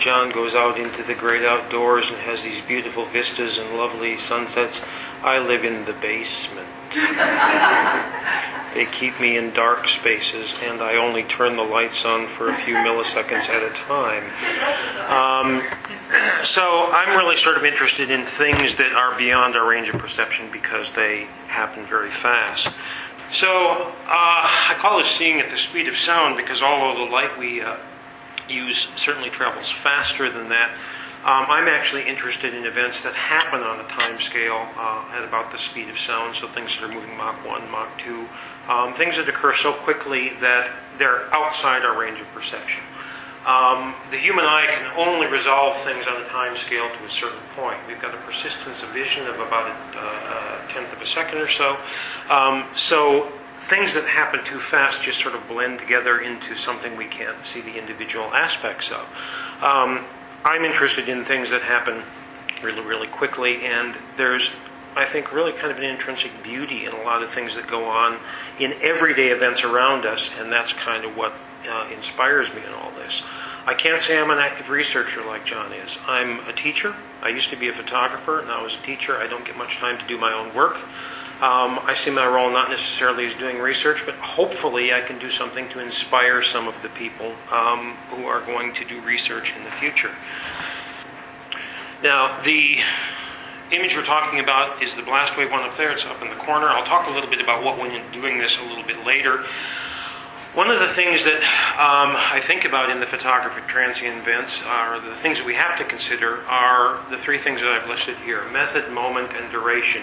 John goes out into the great outdoors and has these beautiful vistas and lovely sunsets. I live in the basement. they keep me in dark spaces, and I only turn the lights on for a few milliseconds at a time. Um, so I'm really sort of interested in things that are beyond our range of perception because they happen very fast. So uh, I call this seeing at the speed of sound because although the light we uh, use certainly travels faster than that, um, I'm actually interested in events that happen on a time scale uh, at about the speed of sound, so things that are moving Mach 1, Mach 2, um, things that occur so quickly that they're outside our range of perception. Um, the human eye can only resolve things on a time scale to a certain point. We've got a persistence of vision of about a, uh, a tenth of a second or so. Um, so things that happen too fast just sort of blend together into something we can't see the individual aspects of. Um, I'm interested in things that happen really, really quickly, and there's I think, really kind of an intrinsic beauty in a lot of things that go on in everyday events around us, and that's kind of what uh, inspires me in all this. I can't say I'm an active researcher like John is. I'm a teacher. I used to be a photographer. Now, as a teacher, I don't get much time to do my own work. Um, I see my role not necessarily as doing research, but hopefully I can do something to inspire some of the people um, who are going to do research in the future. Now, the image we're talking about is the blast wave one up there. It's up in the corner. I'll talk a little bit about what into doing this a little bit later. One of the things that um, I think about in the photographic transient events are the things that we have to consider are the three things that I've listed here method, moment, and duration.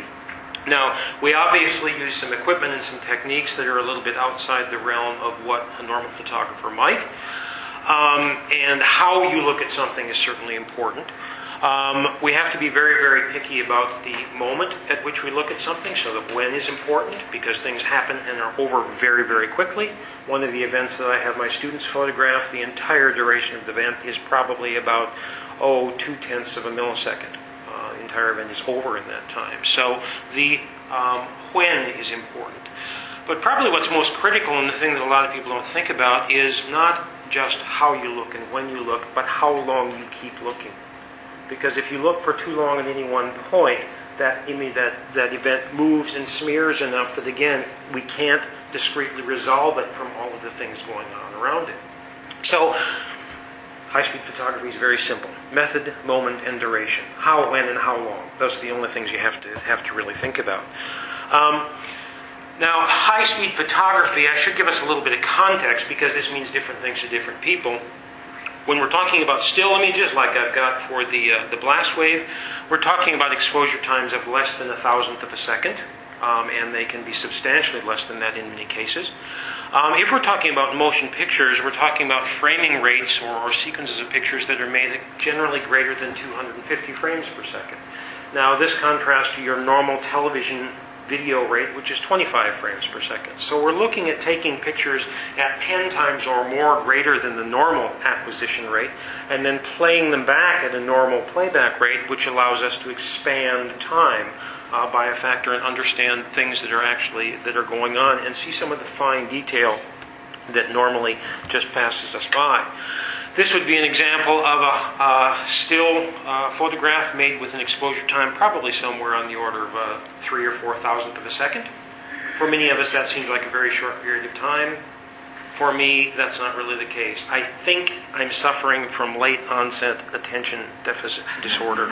Now, we obviously use some equipment and some techniques that are a little bit outside the realm of what a normal photographer might. Um, and how you look at something is certainly important. Um, we have to be very, very picky about the moment at which we look at something, so that when is important because things happen and are over very, very quickly. One of the events that I have my students photograph, the entire duration of the event is probably about, oh, two tenths of a millisecond. Uh, entire event is over in that time. So the um, when is important. But probably what's most critical and the thing that a lot of people don't think about is not just how you look and when you look, but how long you keep looking because if you look for too long at any one point, that image, that, that event moves and smears enough that again we can't discretely resolve it from all of the things going on around it. So high-speed photography is very simple: method, moment, and duration. How, when, and how long. Those are the only things you have to have to really think about. Um, now, high-speed photography, I should give us a little bit of context because this means different things to different people when we're talking about still images, like I've got for the, uh, the blast wave, we're talking about exposure times of less than a thousandth of a second, um, and they can be substantially less than that in many cases. Um, if we're talking about motion pictures, we're talking about framing rates or, or sequences of pictures that are made generally greater than 250 frames per second. Now, this contrasts to your normal television video rate, which is 25 frames per second. So we're looking at taking pictures at 10 times or more greater than the normal acquisition rate, and then playing them back at a normal playback rate, which allows us to expand time uh, by a factor and understand things that are actually that are going on and see some of the fine detail that normally just passes us by. This would be an example of a, a still uh, photograph made with an exposure time probably somewhere on the order of uh, three or four thousandth of a second. For many of us, that seems like a very short period of time. For me, that's not really the case. I think I'm suffering from late onset attention deficit disorder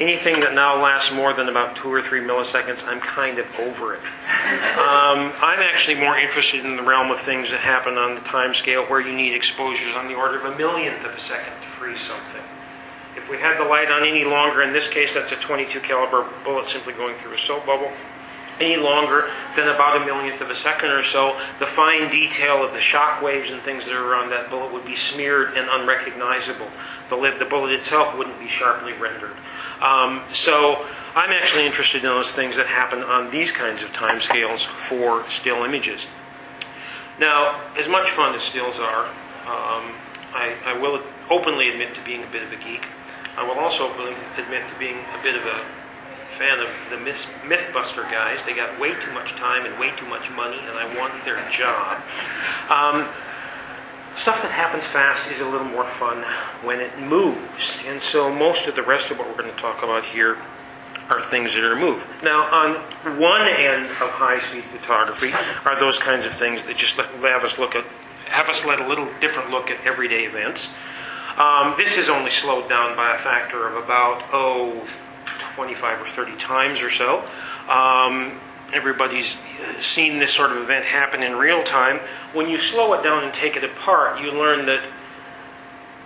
anything that now lasts more than about two or three milliseconds, I'm kind of over it. Um, I'm actually more interested in the realm of things that happen on the time scale where you need exposures on the order of a millionth of a second to freeze something. If we had the light on any longer, in this case that's a 22 caliber bullet simply going through a soap bubble, any longer than about a millionth of a second or so, the fine detail of the shock waves and things that are around that bullet would be smeared and unrecognizable. The, the bullet itself wouldn't be sharply rendered. Um, so I'm actually interested in those things that happen on these kinds of time scales for still images. Now, as much fun as stills are, um, I, I will openly admit to being a bit of a geek. I will also openly admit to being a bit of a fan of the Myth, Mythbuster guys. They got way too much time and way too much money, and I want their job. Um, Stuff that happens fast is a little more fun when it moves. And so most of the rest of what we're going to talk about here are things that are moved. Now, on one end of high-speed photography are those kinds of things that just have us look at, have us let a little different look at everyday events. Um, this is only slowed down by a factor of about oh, 25 or 30 times or so. Um, everybody's seen this sort of event happen in real time. When you slow it down and take it apart, you learn that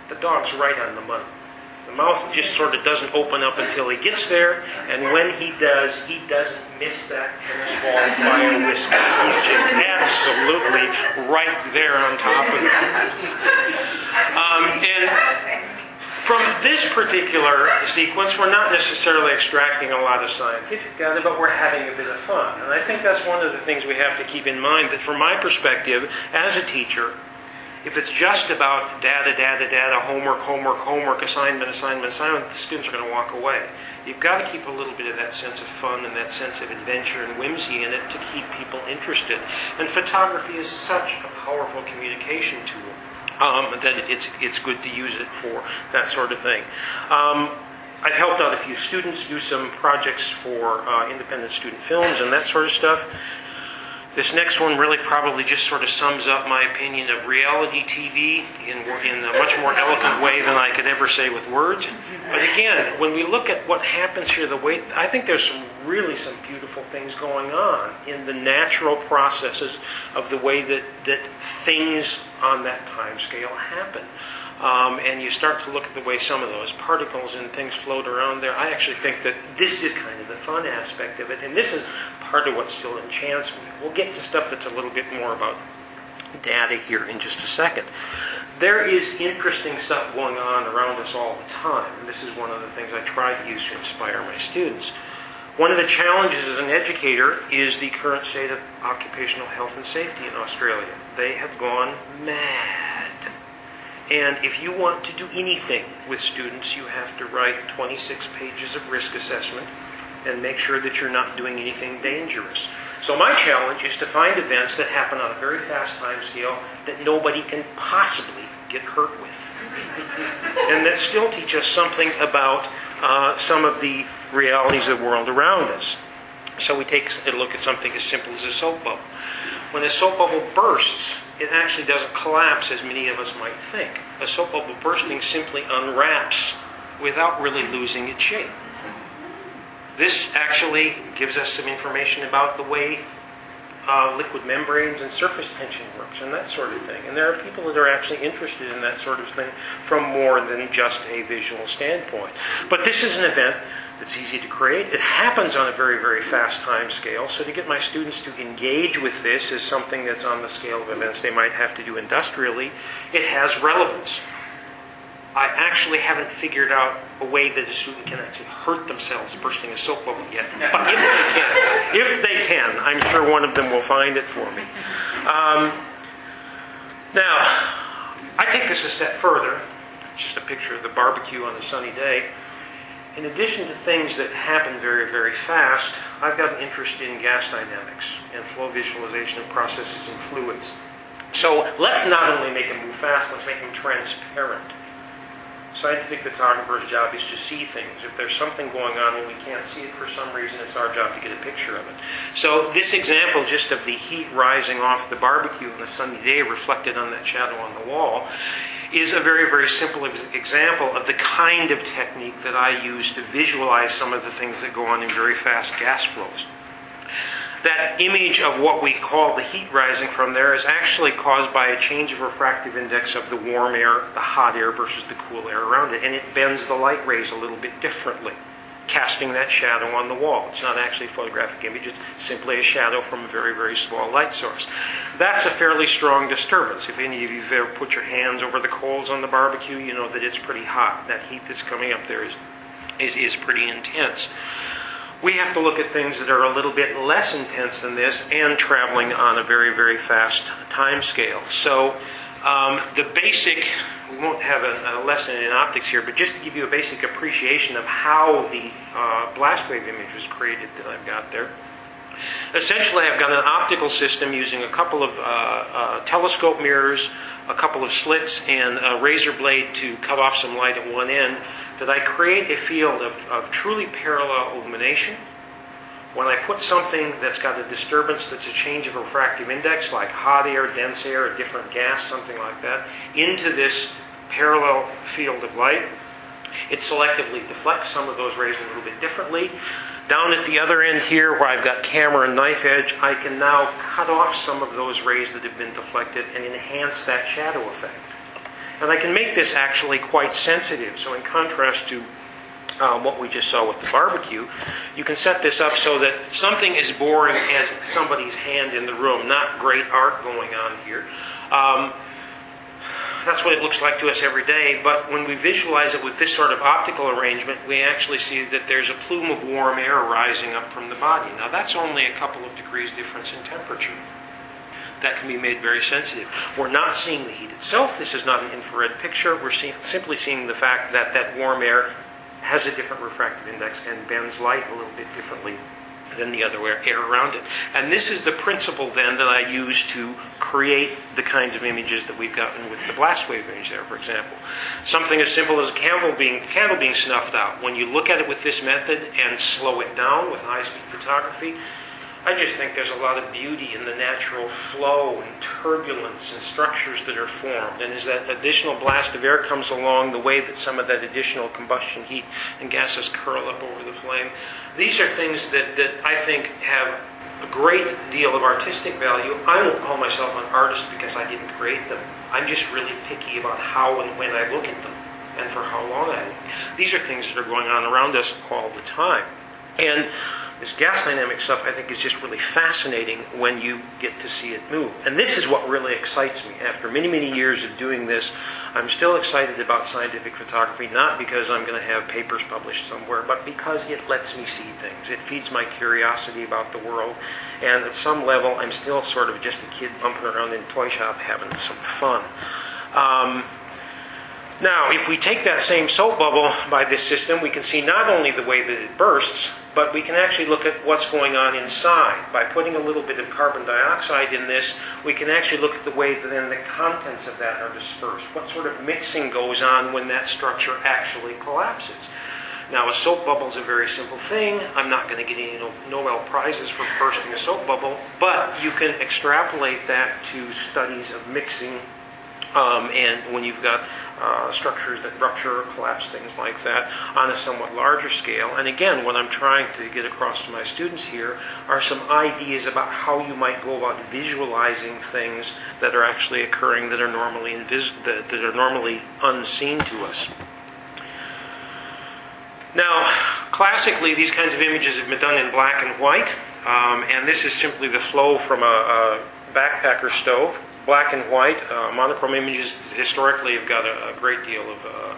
the dog's right on the money. The mouth just sort of doesn't open up until he gets there, and when he does, he doesn't miss that tennis ball by a whisker. He's just absolutely right there on top of it. Um, and from this particular sequence, we're not necessarily extracting a lot of scientific data, but we're having a bit of fun. And I think that's one of the things we have to keep in mind that from my perspective as a teacher, if it's just about data, data, data, homework, homework, homework, assignment, assignment, assignment, the students are going to walk away. You've got to keep a little bit of that sense of fun and that sense of adventure and whimsy in it to keep people interested. And photography is such a powerful communication tool um, that it's, it's good to use it for that sort of thing. Um, I've helped out a few students do some projects for uh, independent student films and that sort of stuff. This next one really probably just sort of sums up my opinion of reality TV in, in a much more eloquent way than I could ever say with words. But again, when we look at what happens here, the way I think there's some really some beautiful things going on in the natural processes of the way that, that things on that time scale happen. Um, and you start to look at the way some of those particles and things float around there. I actually think that this is kind of the fun aspect of it, and this is part of what still enchants me. We'll get to stuff that's a little bit more about data here in just a second. There is interesting stuff going on around us all the time, and this is one of the things I try to use to inspire my students. One of the challenges as an educator is the current state of occupational health and safety in Australia. They have gone mad. And if you want to do anything with students, you have to write 26 pages of risk assessment and make sure that you're not doing anything dangerous. So my challenge is to find events that happen on a very fast time scale that nobody can possibly get hurt with. and that still teach us something about uh, some of the realities of the world around us. So we take a look at something as simple as a soap bubble. When a soap bubble bursts, it actually doesn't collapse as many of us might think. A soap bubble bursting simply unwraps without really losing its shape. This actually gives us some information about the way uh, liquid membranes and surface tension works and that sort of thing. And there are people that are actually interested in that sort of thing from more than just a visual standpoint. But this is an event that's easy to create. It happens on a very, very fast time scale. So to get my students to engage with this as something that's on the scale of events they might have to do industrially, it has relevance. I actually haven't figured out a way that a student can actually hurt themselves bursting a soap bubble yet. But if they can, if they can, I'm sure one of them will find it for me. Um, now, I take this a step further. Just a picture of the barbecue on a sunny day in addition to things that happen very, very fast, I've got an interest in gas dynamics and flow visualization of processes and fluids. So let's not only make them move fast, let's make them transparent. Scientific photographer's job is to see things. If there's something going on and we can't see it for some reason, it's our job to get a picture of it. So this example just of the heat rising off the barbecue on a sunny day reflected on that shadow on the wall is a very, very simple example of the kind of technique that I use to visualize some of the things that go on in very fast gas flows. That image of what we call the heat rising from there is actually caused by a change of refractive index of the warm air, the hot air versus the cool air around it, and it bends the light rays a little bit differerly casting that shadow on the wall. It's not actually a photographic image, it's simply a shadow from a very, very small light source. That's a fairly strong disturbance. If any of you have ever put your hands over the coals on the barbecue, you know that it's pretty hot. That heat that's coming up there is, is, is pretty intense. We have to look at things that are a little bit less intense than this and traveling on a very, very fast time scale. So um, the basic we won't have a, a, lesson in optics here, but just to give you a basic appreciation of how the uh, blast wave image was created that I've got there. Essentially, I've got an optical system using a couple of uh, uh, telescope mirrors, a couple of slits, and a razor blade to cut off some light at one end, that I create a field of, of truly parallel illumination. When I put something that's got a disturbance that's a change of refractive index, like hot air, dense air, a different gas, something like that, into this parallel field of light, it selectively deflects some of those rays a little bit differently. Down at the other end here, where I've got camera and knife edge, I can now cut off some of those rays that have been deflected and enhance that shadow effect. And I can make this actually quite sensitive. So, in contrast to um, what we just saw with the barbecue, you can set this up so that something as boring as somebody's hand in the room, not great art going on here. Um, that's what it looks like to us every day, but when we visualize it with this sort of optical arrangement, we actually see that there's a plume of warm air rising up from the body. Now, that's only a couple of degrees difference in temperature. That can be made very sensitive. We're not seeing the heat itself. This is not an infrared picture. We're see- simply seeing the fact that that warm air has a different refractive index and bends light a little bit differently than the other air around it. And this is the principle then that I use to create the kinds of images that we've gotten with the blast wave image there, for example. Something as simple as a candle being, candle being snuffed out. When you look at it with this method and slow it down with high speed photography, I just think there's a lot of beauty in the natural flow and turbulence and structures that are formed. And as that additional blast of air comes along, the way that some of that additional combustion heat and gases curl up over the flame, these are things that, that I think have a great deal of artistic value. I won't call myself an artist because I didn't create them. I'm just really picky about how and when I look at them and for how long I look. These are things that are going on around us all the time. And this gas dynamic stuff, I think, is just really fascinating when you get to see it move. And this is what really excites me. After many, many years of doing this, I'm still excited about scientific photography, not because I'm going to have papers published somewhere, but because it lets me see things. It feeds my curiosity about the world. And at some level, I'm still sort of just a kid bumping around in a toy shop having some fun. Um, now, if we take that same soap bubble by this system, we can see not only the way that it bursts, but we can actually look at what's going on inside. By putting a little bit of carbon dioxide in this, we can actually look at the way that then the contents of that are dispersed. What sort of mixing goes on when that structure actually collapses. Now, a soap bubble is a very simple thing. I'm not going to get any Nobel Prizes for bursting a soap bubble, but you can extrapolate that to studies of mixing um, and when you've got uh, structures that rupture or collapse, things like that, on a somewhat larger scale. And again, what I'm trying to get across to my students here are some ideas about how you might go about visualizing things that are actually occurring that are normally invis- that, that are normally unseen to us. Now, classically, these kinds of images have been done in black and white, um, and this is simply the flow from a, a backpacker stove black and white. Uh, monochrome images historically have got a, a great deal of uh,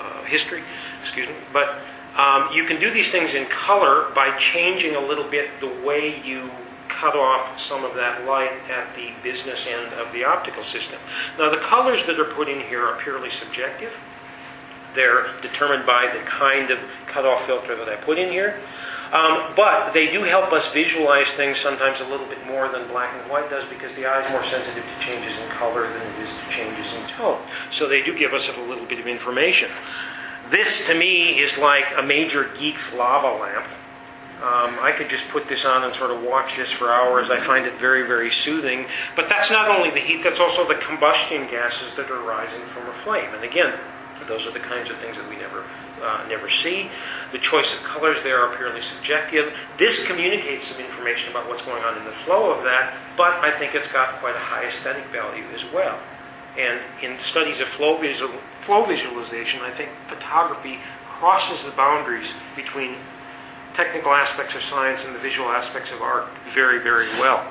uh, history, excuse me. But um, you can do these things in color by changing a little bit the way you cut off some of that light at the business end of the optical system. Now, the colors that are put in here are purely subjective. They're determined by the kind of cutoff filter that I put in here. Um, but they do help us visualize things sometimes a little bit more than black and white does because the eye is more sensitive to changes in color than it is to changes in tone. So they do give us a little bit of information. This to me is like a major geek's lava lamp. Um, I could just put this on and sort of watch this for hours. I find it very, very soothing. But that's not only the heat, that's also the combustion gases that are rising from a flame. And again, those are the kinds of things that we never uh, never see. The choice of colors there are purely subjective. This communicates some information about what's going on in the flow of that, but I think it's got quite a high aesthetic value as well. And in studies of flow, visual, flow visualization, I think photography crosses the boundaries between technical aspects of science and the visual aspects of art very, very well.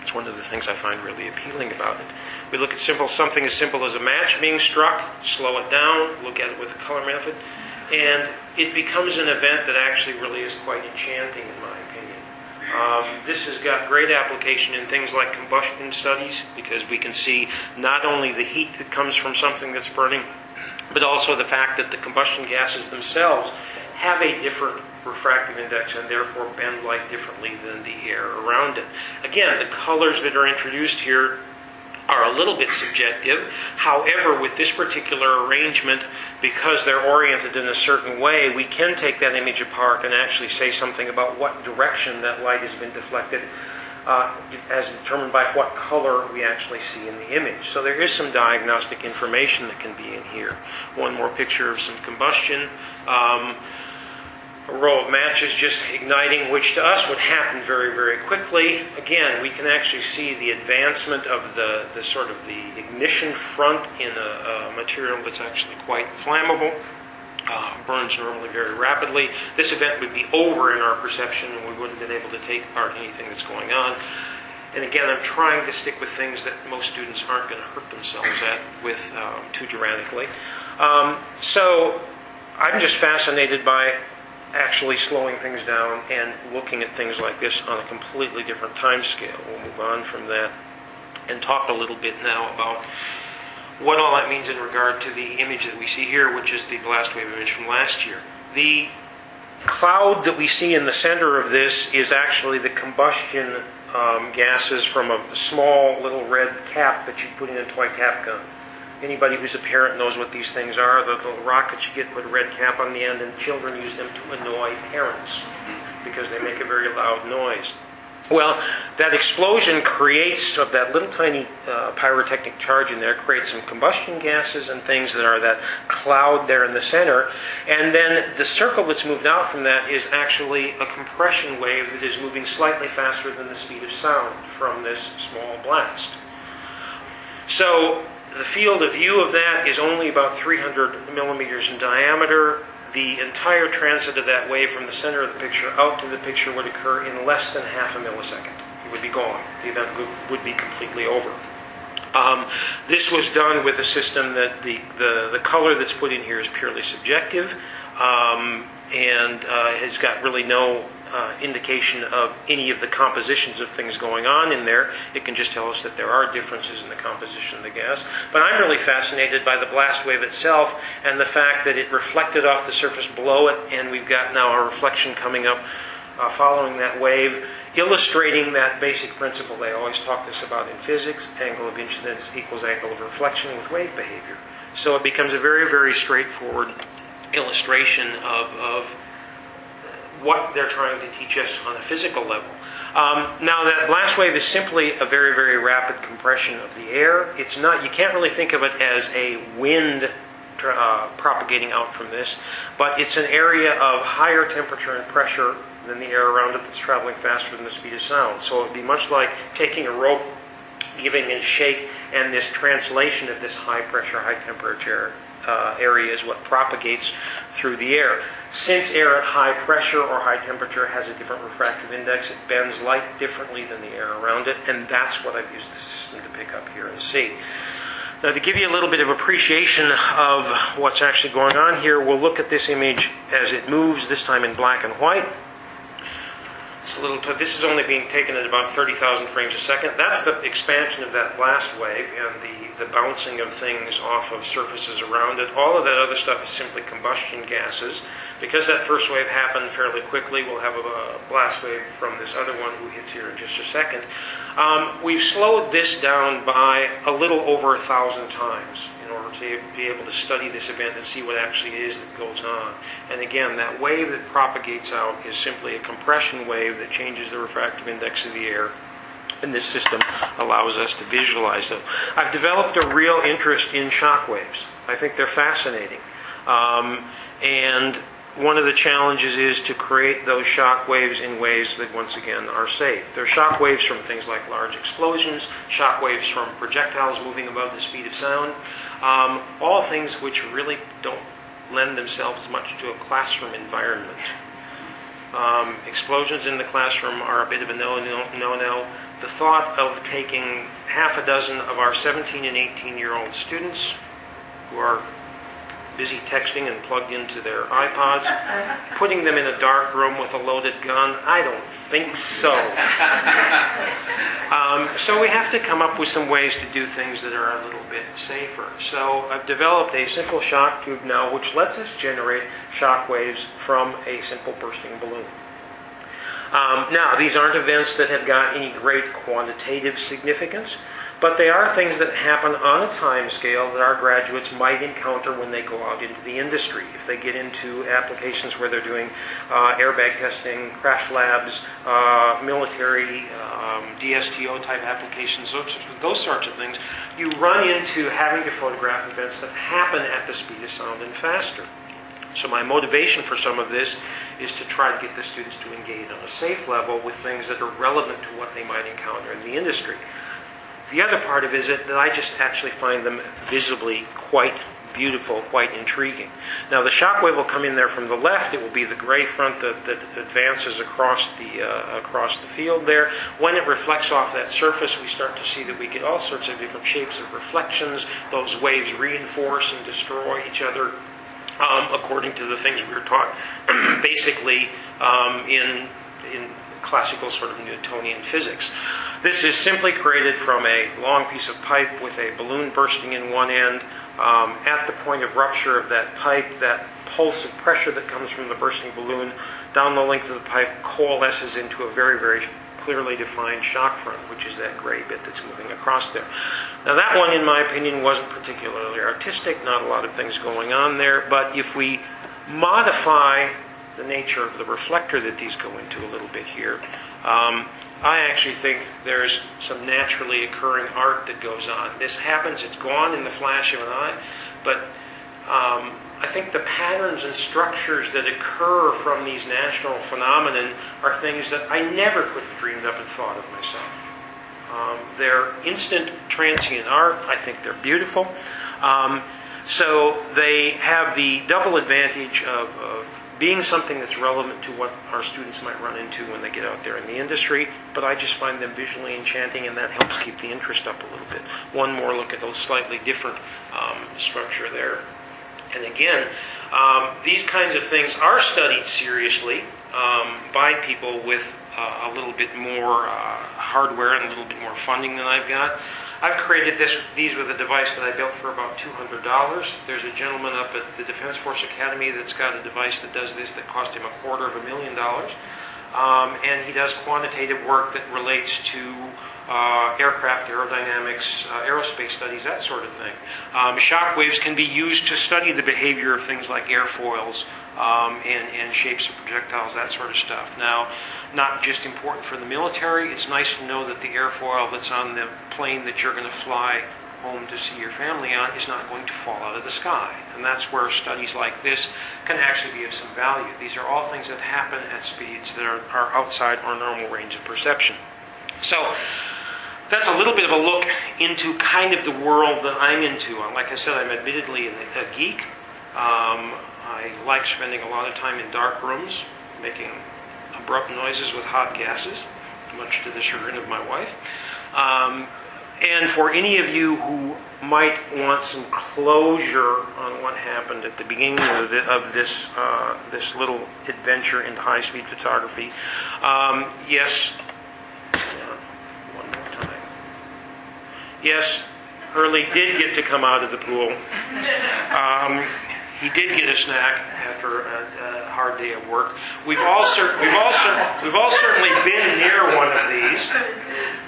It's one of the things I find really appealing about it. We look at simple something as simple as a match being struck, slow it down, look at it with a color method, and it becomes an event that actually really is quite enchanting, in my opinion. Um, this has got great application in things like combustion studies because we can see not only the heat that comes from something that's burning, but also the fact that the combustion gases themselves have a different refractive index and therefore bend light differently than the air around it. Again, the colors that are introduced here are a little bit subjective. However, with this particular arrangement, because they're oriented in a certain way, we can take that image apart and actually say something about what direction that light has been deflected, uh, as determined by what color we actually see in the image. So there is some diagnostic information that can be in here. One more picture of some combustion. Um, a row of matches just igniting, which to us would happen very, very quickly. Again, we can actually see the advancement of the, the sort of the ignition front in a, a material that's actually quite flammable. Uh, burns normally very rapidly. This event would be over in our perception, and we wouldn't have been able to take apart anything that's going on. And again, I'm trying to stick with things that most students aren't going to hurt themselves at with um, too dramatically. Um, so I'm just fascinated by actually slowing things down and looking at things like this on a completely different time scale. We'll move on from that and talk a little bit now about what all that means in regard to the image that we see here, which is the blast wave image from last year. The cloud that we see in the center of this is actually the combustion um, gases from a small little red cap that you put in a toy cap gun. Anybody who's a parent knows what these things are. The little rockets you get with a red cap on the end, and children use them to annoy parents because they make a very loud noise. Well, that explosion creates, of that little tiny uh, pyrotechnic charge in there, creates some combustion gases and things that are that cloud there in the center. And then the circle that's moved out from that is actually a compression wave that is moving slightly faster than the speed of sound from this small blast. So the field of view of that is only about 300 millimeters in diameter. The entire transit of that wave from the center of the picture out to the picture would occur in less than half a millisecond. It would be gone. The event would, be completely over. Um, this was done with a system that the, the, the color that's put in here is purely subjective um, and uh, has got really no uh, indication of any of the compositions of things going on in there. It can just tell us that there are differences in the composition of the gas. But I'm really fascinated by the blast wave itself and the fact that it reflected off the surface below it, and we've got now a reflection coming up uh, following that wave, illustrating that basic principle they always talk this about in physics angle of incidence equals angle of reflection with wave behavior. So it becomes a very, very straightforward illustration of, of what they're trying to teach us on a physical level. Um, now, that blast wave is simply a very, very rapid compression of the air. It's not, you can't really think of it as a wind uh, propagating out from this, but it's an area of higher temperature and pressure than the air around it that's traveling faster than the speed of sound. So it would be much like taking a rope, giving it a shake, and this translation of this high pressure, high temperature uh, area is what propagates through the air. Since air at high pressure or high temperature has a different refractive index, it bends light differently than the air around it, and that's what I've used the system to pick up here and see. Now, to give you a little bit of appreciation of what's actually going on here, we'll look at this image as it moves, this time in black and white. It's a little. T- this is only being taken at about 30,000 frames a second. That's the expansion of that blast wave and the, the bouncing of things off of surfaces around it. All of that other stuff is simply combustion gases. Because that first wave happened fairly quickly, we'll have a, blast wave from this other one who hits here in just a second. Um, we've slowed this down by a little over a thousand times in order to be able to study this event and see what actually is that goes on. And again, that wave that propagates out is simply a compression wave that changes the refractive index of the air. And this system allows us to visualize them. I've developed a real interest in shock waves. I think they're fascinating. Um, and one of the challenges is to create those shock waves in ways that, once again, are safe. There are shock waves from things like large explosions, shock waves from projectiles moving above the speed of sound, um, all things which really don't lend themselves much to a classroom environment. Um, explosions in the classroom are a bit of a no no. The thought of taking half a dozen of our 17 and 18 year old students who are busy texting and plugged into their iPods. Putting them in a dark room with a loaded gun, I don't think so. Um, so we have to come up with some ways to do things that are a little bit safer. So I've developed a simple shock tube now which lets us generate shock waves from a simple bursting balloon. Um, now, these aren't events that have got any great quantitative significance, but they are things that happen on a time scale that our graduates might encounter when they go out into the industry. If they get into applications where they're doing uh, airbag testing, crash labs, uh, military, um, DSTO type applications, those, those sorts of things, you run into having to photograph events that happen at the speed of sound and faster. So my motivation for some of this is to try to get the students to engage on a safe level with things that are relevant to what they might encounter in the industry. The other part of it is that I just actually find them visibly quite beautiful, quite intriguing. Now the shock wave will come in there from the left. It will be the gray front that, that advances across the uh, across the field there. When it reflects off that surface, we start to see that we get all sorts of different shapes of reflections. Those waves reinforce and destroy each other um, according to the things we were taught basically um, in, in classical sort of Newtonian physics. This is simply created from a long piece of pipe with a balloon bursting in one end. Um, at the point of rupture of that pipe, that pulse of pressure that comes from the bursting balloon down the length of the pipe coalesces into a very, very clearly defined shock front, which is that gray bit that's moving across there. Now, that one, in my opinion, wasn't particularly artistic, not a lot of things going on there, but if we modify the nature of the reflector that these go into a little bit here, um, I actually think there's some naturally occurring art that goes on. This happens, it's gone in the flash of an eye, but um, I think the patterns and structures that occur from these natural phenomenon are things that I never could have dreamed up and thought of myself. Um, they're instant, transient art. I think they're beautiful. Um, so they have the double advantage of, of being something that's relevant to what our students might run into when they get out there in the industry, but I just find them visually enchanting, and that helps keep the interest up a little bit. One more look at a slightly different um, structure there. And again, um, these kinds of things are studied seriously um, by people with uh, a little bit more uh, hardware and a little bit more funding than I've got. I've created this, these with a device that I built for about $200. There's a gentleman up at the Defense Force Academy that's got a device that does this that cost him a quarter of a million dollars. Um, and he does quantitative work that relates to uh, aircraft aerodynamics, uh, aerospace studies, that sort of thing. Um, shock waves can be used to study the behavior of things like airfoils um, and, and shapes of projectiles, that sort of stuff. Now, not just important for the military, it's nice to know that the airfoil that's on the plane that you're going to fly home to see your family on is not going to fall out of the sky. And that's where studies like this can actually be of some value. These are all things that happen at speeds that are, are outside our normal range of perception. So, that's a little bit of a look into kind of the world that I'm into. Like I said, I'm admittedly a geek. Um, I like spending a lot of time in dark rooms, making abrupt noises with hot gases, much to the chagrin of my wife. Um, and for any of you who might want some closure on what happened at the beginning of, the, of this uh, this little adventure into high-speed photography, um, yes. One more time. Yes, Hurley did get to come out of the pool. Um, he did get a snack after a, a hard day of work. We've all, cer- we've, all cer- we've all certainly been near one of these.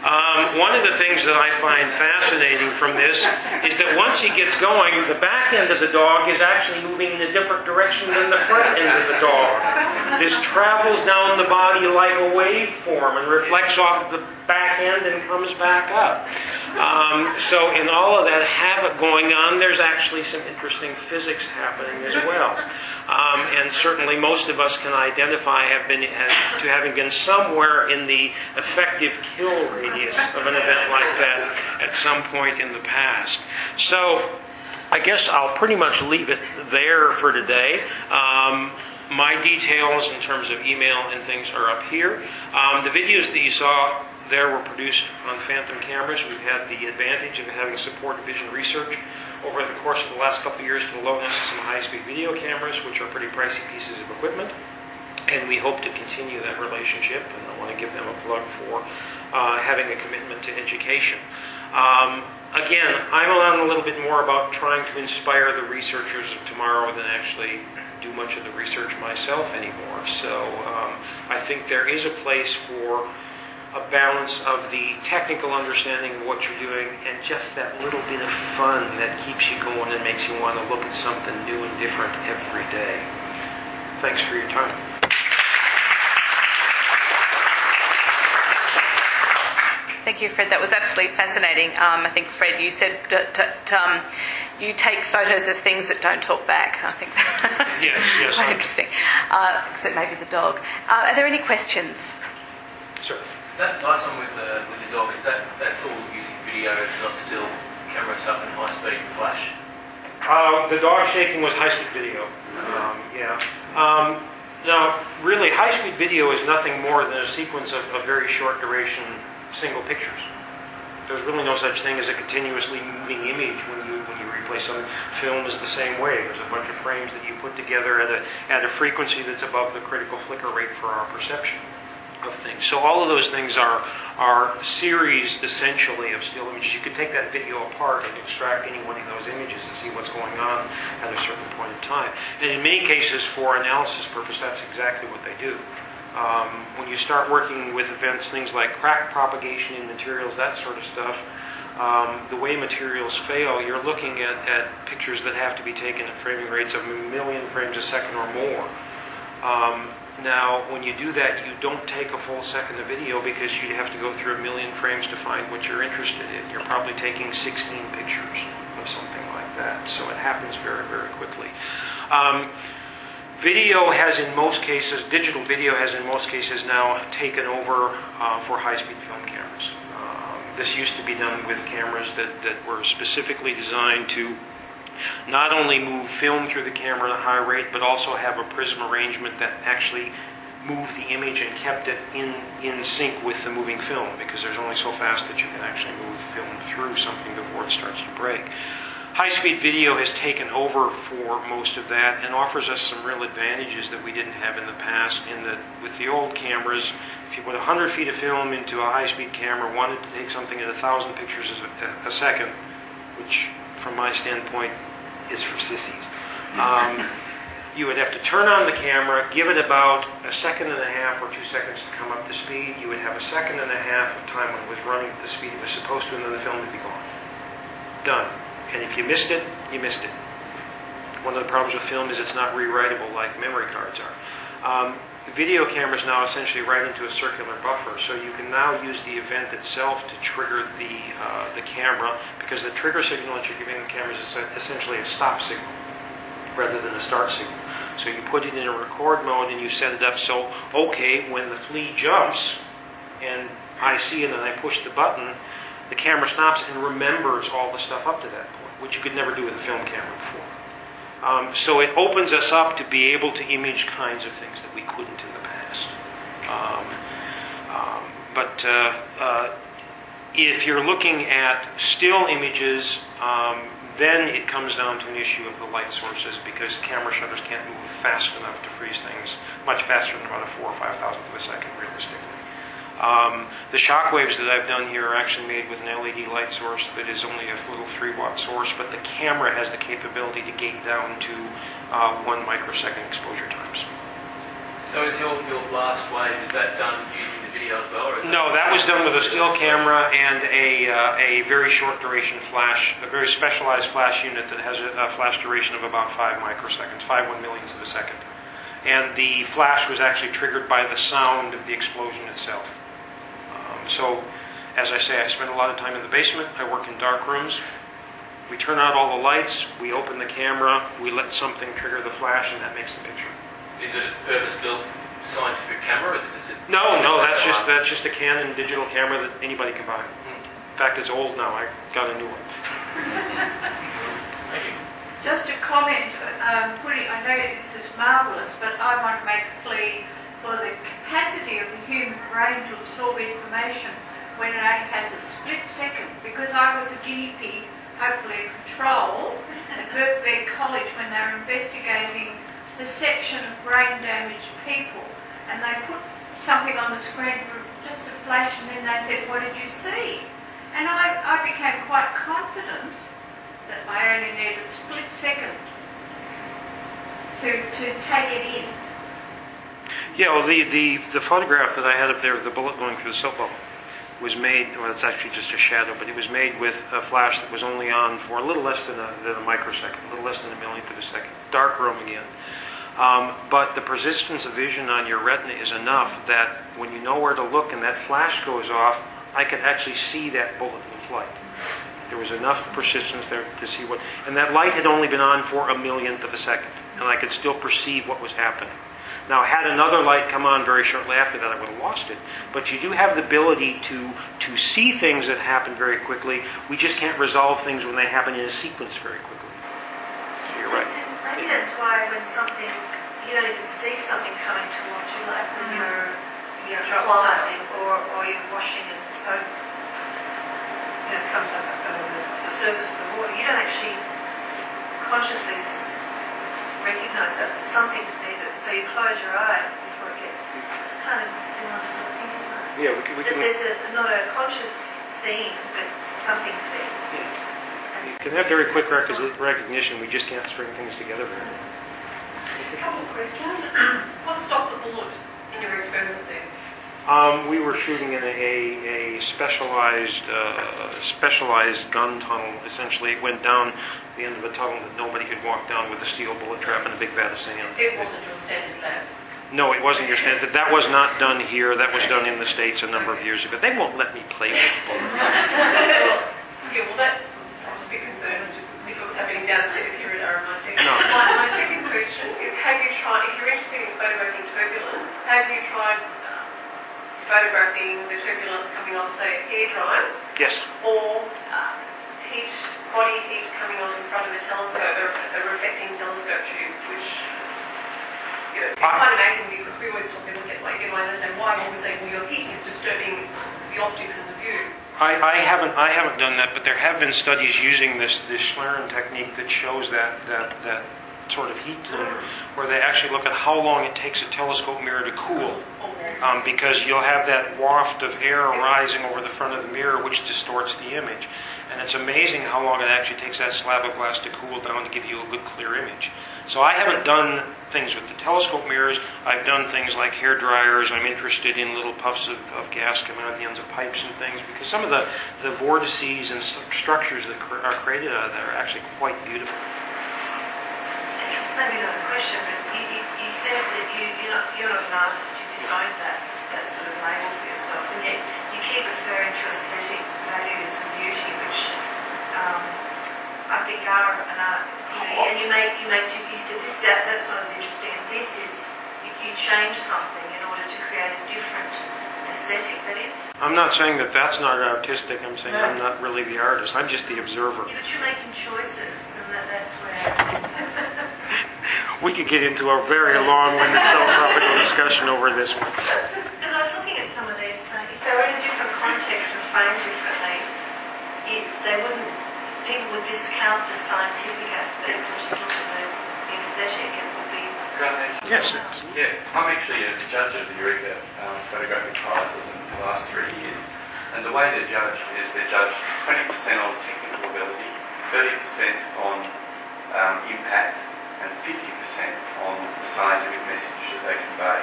Um, one of the things that I find fascinating from this is that once he gets going, the back end of the dog is actually moving in a different direction than the front end of the dog. This travels down the body like a waveform and reflects off the back end and comes back up. Um, so, in all of that havoc going on, there's actually some interesting physics happening as well. Um, and certainly, most of us can identify have been as, to having been somewhere in the effective kill radius of an event like that at some point in the past. So, I guess I'll pretty much leave it there for today. Um, my details in terms of email and things are up here. Um, the videos that you saw there were produced on Phantom cameras. We've had the advantage of having support of Vision Research over the course of the last couple of years to loan us some high-speed video cameras, which are pretty pricey pieces of equipment. And we hope to continue that relationship, and I want to give them a plug for uh, having a commitment to education. Um, again, I'm on a little bit more about trying to inspire the researchers of tomorrow than actually do much of the research myself anymore. So um, I think there is a place for a balance of the technical understanding of what you're doing and just that little bit of fun that keeps you going and makes you want to look at something new and different every day. Thanks for your time. Thank you, Fred. That was absolutely fascinating. Um, I think, Fred, you said that, that um, you take photos of things that don't talk back. I think yes, yes, quite interesting. Uh, except maybe the dog. Uh, are there any questions? Sir. That last one with the with the dog is that that's all using video. It's not still camera stuff and high speed flash. Uh, the dog shaking was high-speed video. Um, yeah. Um, now, really, high-speed video is nothing more than a sequence of, of very short duration single pictures. There's really no such thing as a continuously moving image when you when you replay something. Film is the same way. There's a bunch of frames that you put together at a at a frequency that's above the critical flicker rate for our perception of things. So all of those things are are series essentially of still images. You could take that video apart and extract any one of those images and see what's going on at a certain point in time. And in many cases, for analysis purpose, that's exactly what they do. Um, when you start working with events, things like crack propagation in materials, that sort of stuff, um, the way materials fail, you're looking at, at pictures that have to be taken at framing rates of a million frames a second or more. Um, now, when you do that, you don't take a full second of video because you have to go through a million frames to find what you're interested in. You're probably taking 16 pictures of something like that. So it happens very, very quickly. Um, Video has in most cases, digital video has in most cases now taken over uh, for high-speed film cameras. Um, this used to be done with cameras that, that were specifically designed to not only move film through the camera at a high rate, but also have a prism arrangement that actually moved the image and kept it in, in sync with the moving film because there's only so fast that you can actually move film through something before it starts to break. High speed video has taken over for most of that and offers us some real advantages that we didn't have in the past. In that, with the old cameras, if you put 100 feet of film into a high speed camera, wanted to take something at 1,000 pictures a, a, second, which from my standpoint is for sissies. Um, you would have to turn on the camera, give it about a second and a half or two seconds to come up to speed. You would have a second and a half of time when it was running at the speed it was supposed to, and then the film would be gone. Done. And if you missed it, you missed it. One of the problems with film is it's not rewritable like memory cards are. Um, video cameras now essentially write into a circular buffer, so you can now use the event itself to trigger the uh, the camera because the trigger signal that you're giving the camera is essentially a stop signal rather than a start signal. So you put it in a record mode and you set it up so okay when the flea jumps and I see it and I push the button, the camera stops and remembers all the stuff up to that point which you could never do with a film camera before. Um, so it opens us up to be able to image kinds of things that we couldn't in the past. Um, um, but uh, uh, if you're looking at still images, um, then it comes down to an issue of the light sources because camera shutters can't move fast enough to freeze things much faster than about a four or five thousandth of a second, realistically. Um, the shock waves that I've done here are actually made with an LED light source that is only a little 3 watt source, but the camera has the capability to gate down to uh, 1 microsecond exposure times. So is your, your wave, is that done using as well? no, that was done with a still camera and a, uh, a very short duration flash, a very specialized flash unit that has a, a flash duration of about 5 microseconds, 5 one millionths of a second. And the flash was actually triggered by the sound of the explosion itself. So, as I say, I spend a lot of time in the basement. I work in dark rooms. We turn out all the lights, we open the camera, we let something trigger the flash, and that makes the picture. Is it a purpose-built scientific camera, is it just a... No, no, that's just, that's just a Canon digital camera that anybody can buy. In fact, it's old now. I got a new one. Just a comment, um, putting, I know this is marvellous, but I want to make a plea for the capacity of the human brain to absorb information when it only has a split second. Because I was a guinea pig hopefully a control at Birkbeck College when they were investigating perception of brain damaged people. And they put something on the screen for just a flash and then they said, what did you see? And I, I became quite confident that I only need a split second to, to take it in. Yeah, well, the, the, the photograph that I had up there of the bullet going through the soap bubble was made, well, it's actually just a shadow, but it was made with a flash that was only on for a little less than a, than a microsecond, a little less than a millionth of a second. Dark room again. Um, but the persistence of vision on your retina is enough that when you know where to look and that flash goes off, I could actually see that bullet in flight. There was enough persistence there to see what, and that light had only been on for a millionth of a second, and I could still perceive what was happening. Now, had another light come on very shortly after that, I would have lost it. But you do have the ability to, to see things that happen very quickly. We just can't resolve things when they happen in a sequence very quickly. So. Maybe that's why when something, you don't even see something coming towards you, like when mm. you're, you're Drop applying or, or you're washing and soap, you know, comes up over the, the surface of the water. You don't actually consciously recognize that. Something sees it, so you close your eye before it gets. It's kind of similar sort of thing, isn't it? Yeah, we can, we That there's a, not a conscious seeing, but something sees. You can have very quick rec- recognition. We just can't string things together very well. A couple of questions. What stopped the bullet in your experiment there? Um, we were shooting in a, a specialized uh, specialized gun tunnel. Essentially, it went down the end of a tunnel that nobody could walk down with a steel bullet trap and a big vat of sand. It wasn't your standard lab. No, it wasn't your standard. That was not done here. That was done in the states a number of years ago. They won't let me play with bullets. Yeah, well, that I was a bit concerned if it was happening downstairs here at RMIT. No. My, my second question is, have you tried, if you're interested in photographing turbulence, have you tried uh, photographing the turbulence coming off, say, a hairdryer, Yes. or uh, heat, body heat coming on in front of a telescope, a, a reflecting telescope tube, which you know, it's quite amazing because we always talk, people get like, get away and they say, why? And we say, well, your heat is disturbing the optics and the view. I, I haven't I haven't done that, but there have been studies using this this Schlieren technique that shows that that that sort of heat plume, where they actually look at how long it takes a telescope mirror to cool. Um, because you'll have that waft of air rising over the front of the mirror, which distorts the image. And it's amazing how long it actually takes that slab of glass to cool down to give you a good clear image. So I haven't done things with the telescope mirrors. I've done things like hair dryers. I'm interested in little puffs of, of gas coming out of the ends of pipes and things because some of the, the vortices and structures that cr- are created out of that are actually quite beautiful. This is maybe not a question, but you, you, you said that you, you're, not, you're not an artist, you designed that, that sort of label for yourself, and yet you keep referring to aesthetic values and beauty, which um, I think are an art. Uh, you know, and you make, you make, you said this, that, that's not as interesting, and this is, you, change something in order to create a different aesthetic that is. I'm not saying that that's not artistic. I'm saying I'm not really the artist. I'm just the observer. Yeah, but you're making choices, and that, that's where. We could get into a very long-winded philosophical discussion over this one. Because I was looking at some of these, saying if they were in a different context and framed differently, it, they wouldn't. People would discount the scientific aspect and just look at the, the aesthetic. It would be. Yes. Yeah, I'm actually a judge of the Eureka um, Photographic Prizes in the last three years. And the way they're judged is they're judged 20% on technical ability, 30% on um, impact, and 50% on the scientific message that they convey.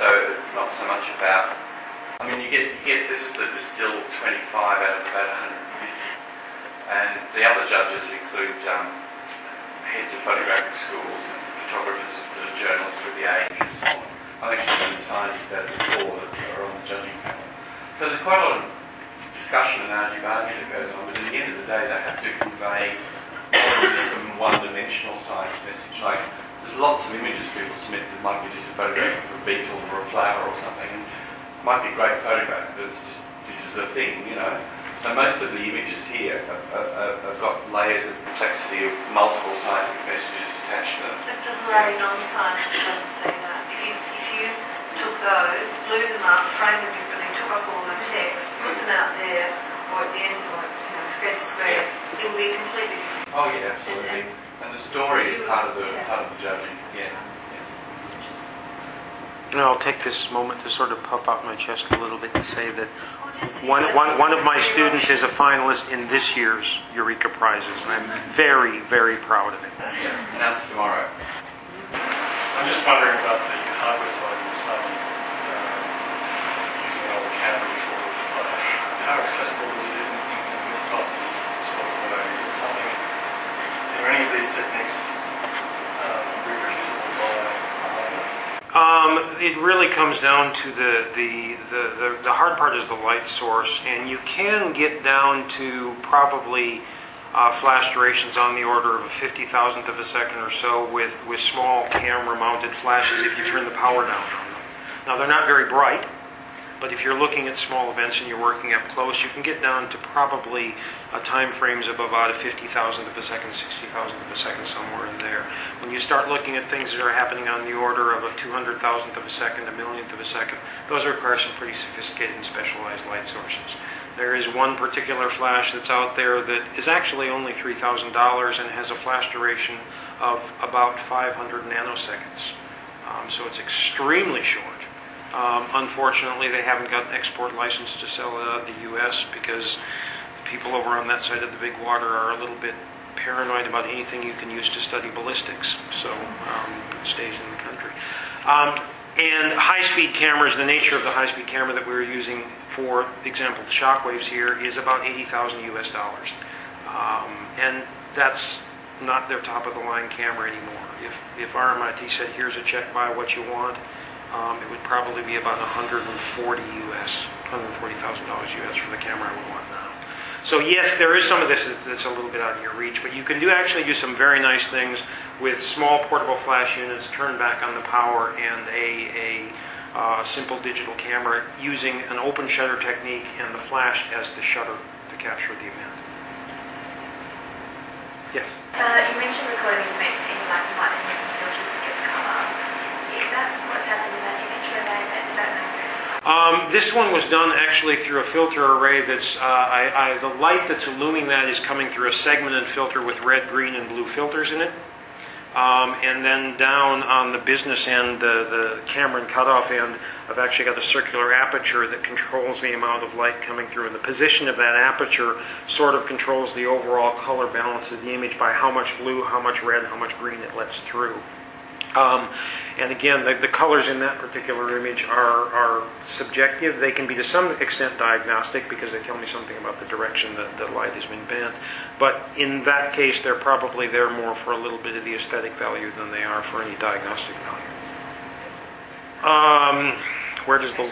So it's not so much about, I mean, you get, you get this is the distilled 25 out of about 150. And the other judges include um, heads of photographic schools and photographers journalists with the age and so on. I've actually done scientists out of the four that are on the judging panel. So there's quite a lot of discussion and argy-bargy that goes on, but at the end of the day they have to convey more one-dimensional science message. Like, there's lots of images people submit that might be just a photograph of a beetle or a flower or something, and it might be a great photograph, but it's just, this is a thing, you know. So most of the images here have, have, have got layers of complexity of multiple scientific messages attached to them. But the lay non-scientist doesn't say that. If you if you took those, blew them up, framed them differently, took off all the text, put them out there, or at the end, or you know, Fred described, it will be completely different. Oh, yeah, absolutely. And the story is part of the, part of the judging, yeah. And I'll take this moment to sort of puff out my chest a little bit to say that Or just see one, one, one of my students is a finalist in this year's Eureka Prizes, and I'm very, very proud of it. Yeah, announced tomorrow. I'm just wondering about the hardware side of this stuff, uh, using the cameras for, uh, how accessible is it in, in Mythbusters sort of way? Is it something, are any of these techniques um, reproducible by a layman? Um, it really comes down to the, the, the, the, hard part is the light source, and you can get down to probably uh, flash durations on the order of a 50,000th of a second or so with, with small camera mounted flashes if you turn the power down on them. Now, they're not very bright, but if you're looking at small events and you're working up close, you can get down to probably uh, time frames of about a 50,000th of a second, 60,000th of a second, somewhere in there. When you start looking at things that are happening on the order of a 200,000th of a second, a millionth of a second, those require some pretty sophisticated and specialized light sources. There is one particular flash that's out there that is actually only $3,000 and has a flash duration of about 500 nanoseconds. Um, so it's extremely short. Um, unfortunately, they haven't got an export license to sell it out of the U.S. because the people over on that side of the big water are a little bit paranoid about anything you can use to study ballistics. So um, it stays in the country. Um, and high-speed cameras, the nature of the high-speed camera that we were using for example, the shockwaves here is about 80,000 US dollars. Um, and that's not their top of the line camera anymore. If, if RMIT said, here's a check, buy what you want, um, it would probably be about 140 US, $140,000 US for the camera I would want now. So yes, there is some of this that's, that's a little bit out of your reach, but you can do actually do some very nice things with small portable flash units, turn back on the power, and a, a uh, simple digital camera using an open shutter technique and the flash as the shutter to capture the event. Yes? Uh, you mentioned recording events in black and white and using filters to get the colour. Is that what's happened in that image where they, is that accurate as well? Um, this one was done actually through a filter array that's, uh, I, I, the light that's illumining that is coming through a segmented filter with red, green, and blue filters in it. Um, and then down on the business end, the, the camera and cutoff end, I've actually got a circular aperture that controls the amount of light coming through. And the position of that aperture sort of controls the overall color balance of the image by how much blue, how much red, how much green it lets through. Um, and again, the, the colors in that particular image are, are subjective. They can be to some extent diagnostic because they tell me something about the direction that the light has been bent. But in that case, they're probably there more for a little bit of the aesthetic value than they are for any diagnostic value. Um, where does the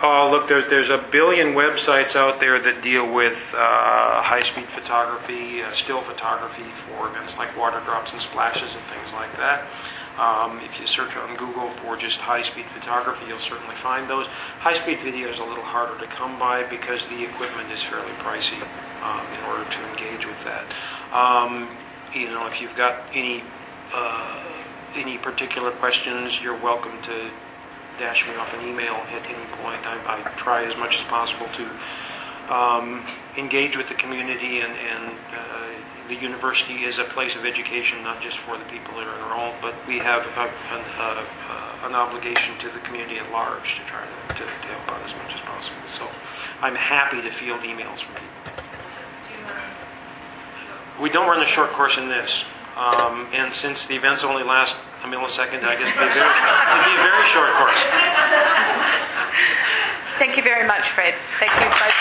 Oh, look, there's, there's a billion websites out there that deal with uh, high speed photography, uh, still photography for events like water drops and splashes and things like that. Um, if you search on Google for just high speed photography, you'll certainly find those. High speed video is a little harder to come by because the equipment is fairly pricey um, in order to engage with that. Um, you know, if you've got any uh, any particular questions, you're welcome to dash me off an email at any point. I, I try as much as possible to um, engage with the community, and, and uh, the university is a place of education, not just for the people that are enrolled, but we have a, an, uh, uh, an obligation to the community at large to try to, to, to help out as much as possible. So I'm happy to field emails from people. We don't run a short course in this. Um, and since the events only last a millisecond, I guess it'd be a very, it'd be a very short course. Thank you very much, Fred. Thank you. Fred.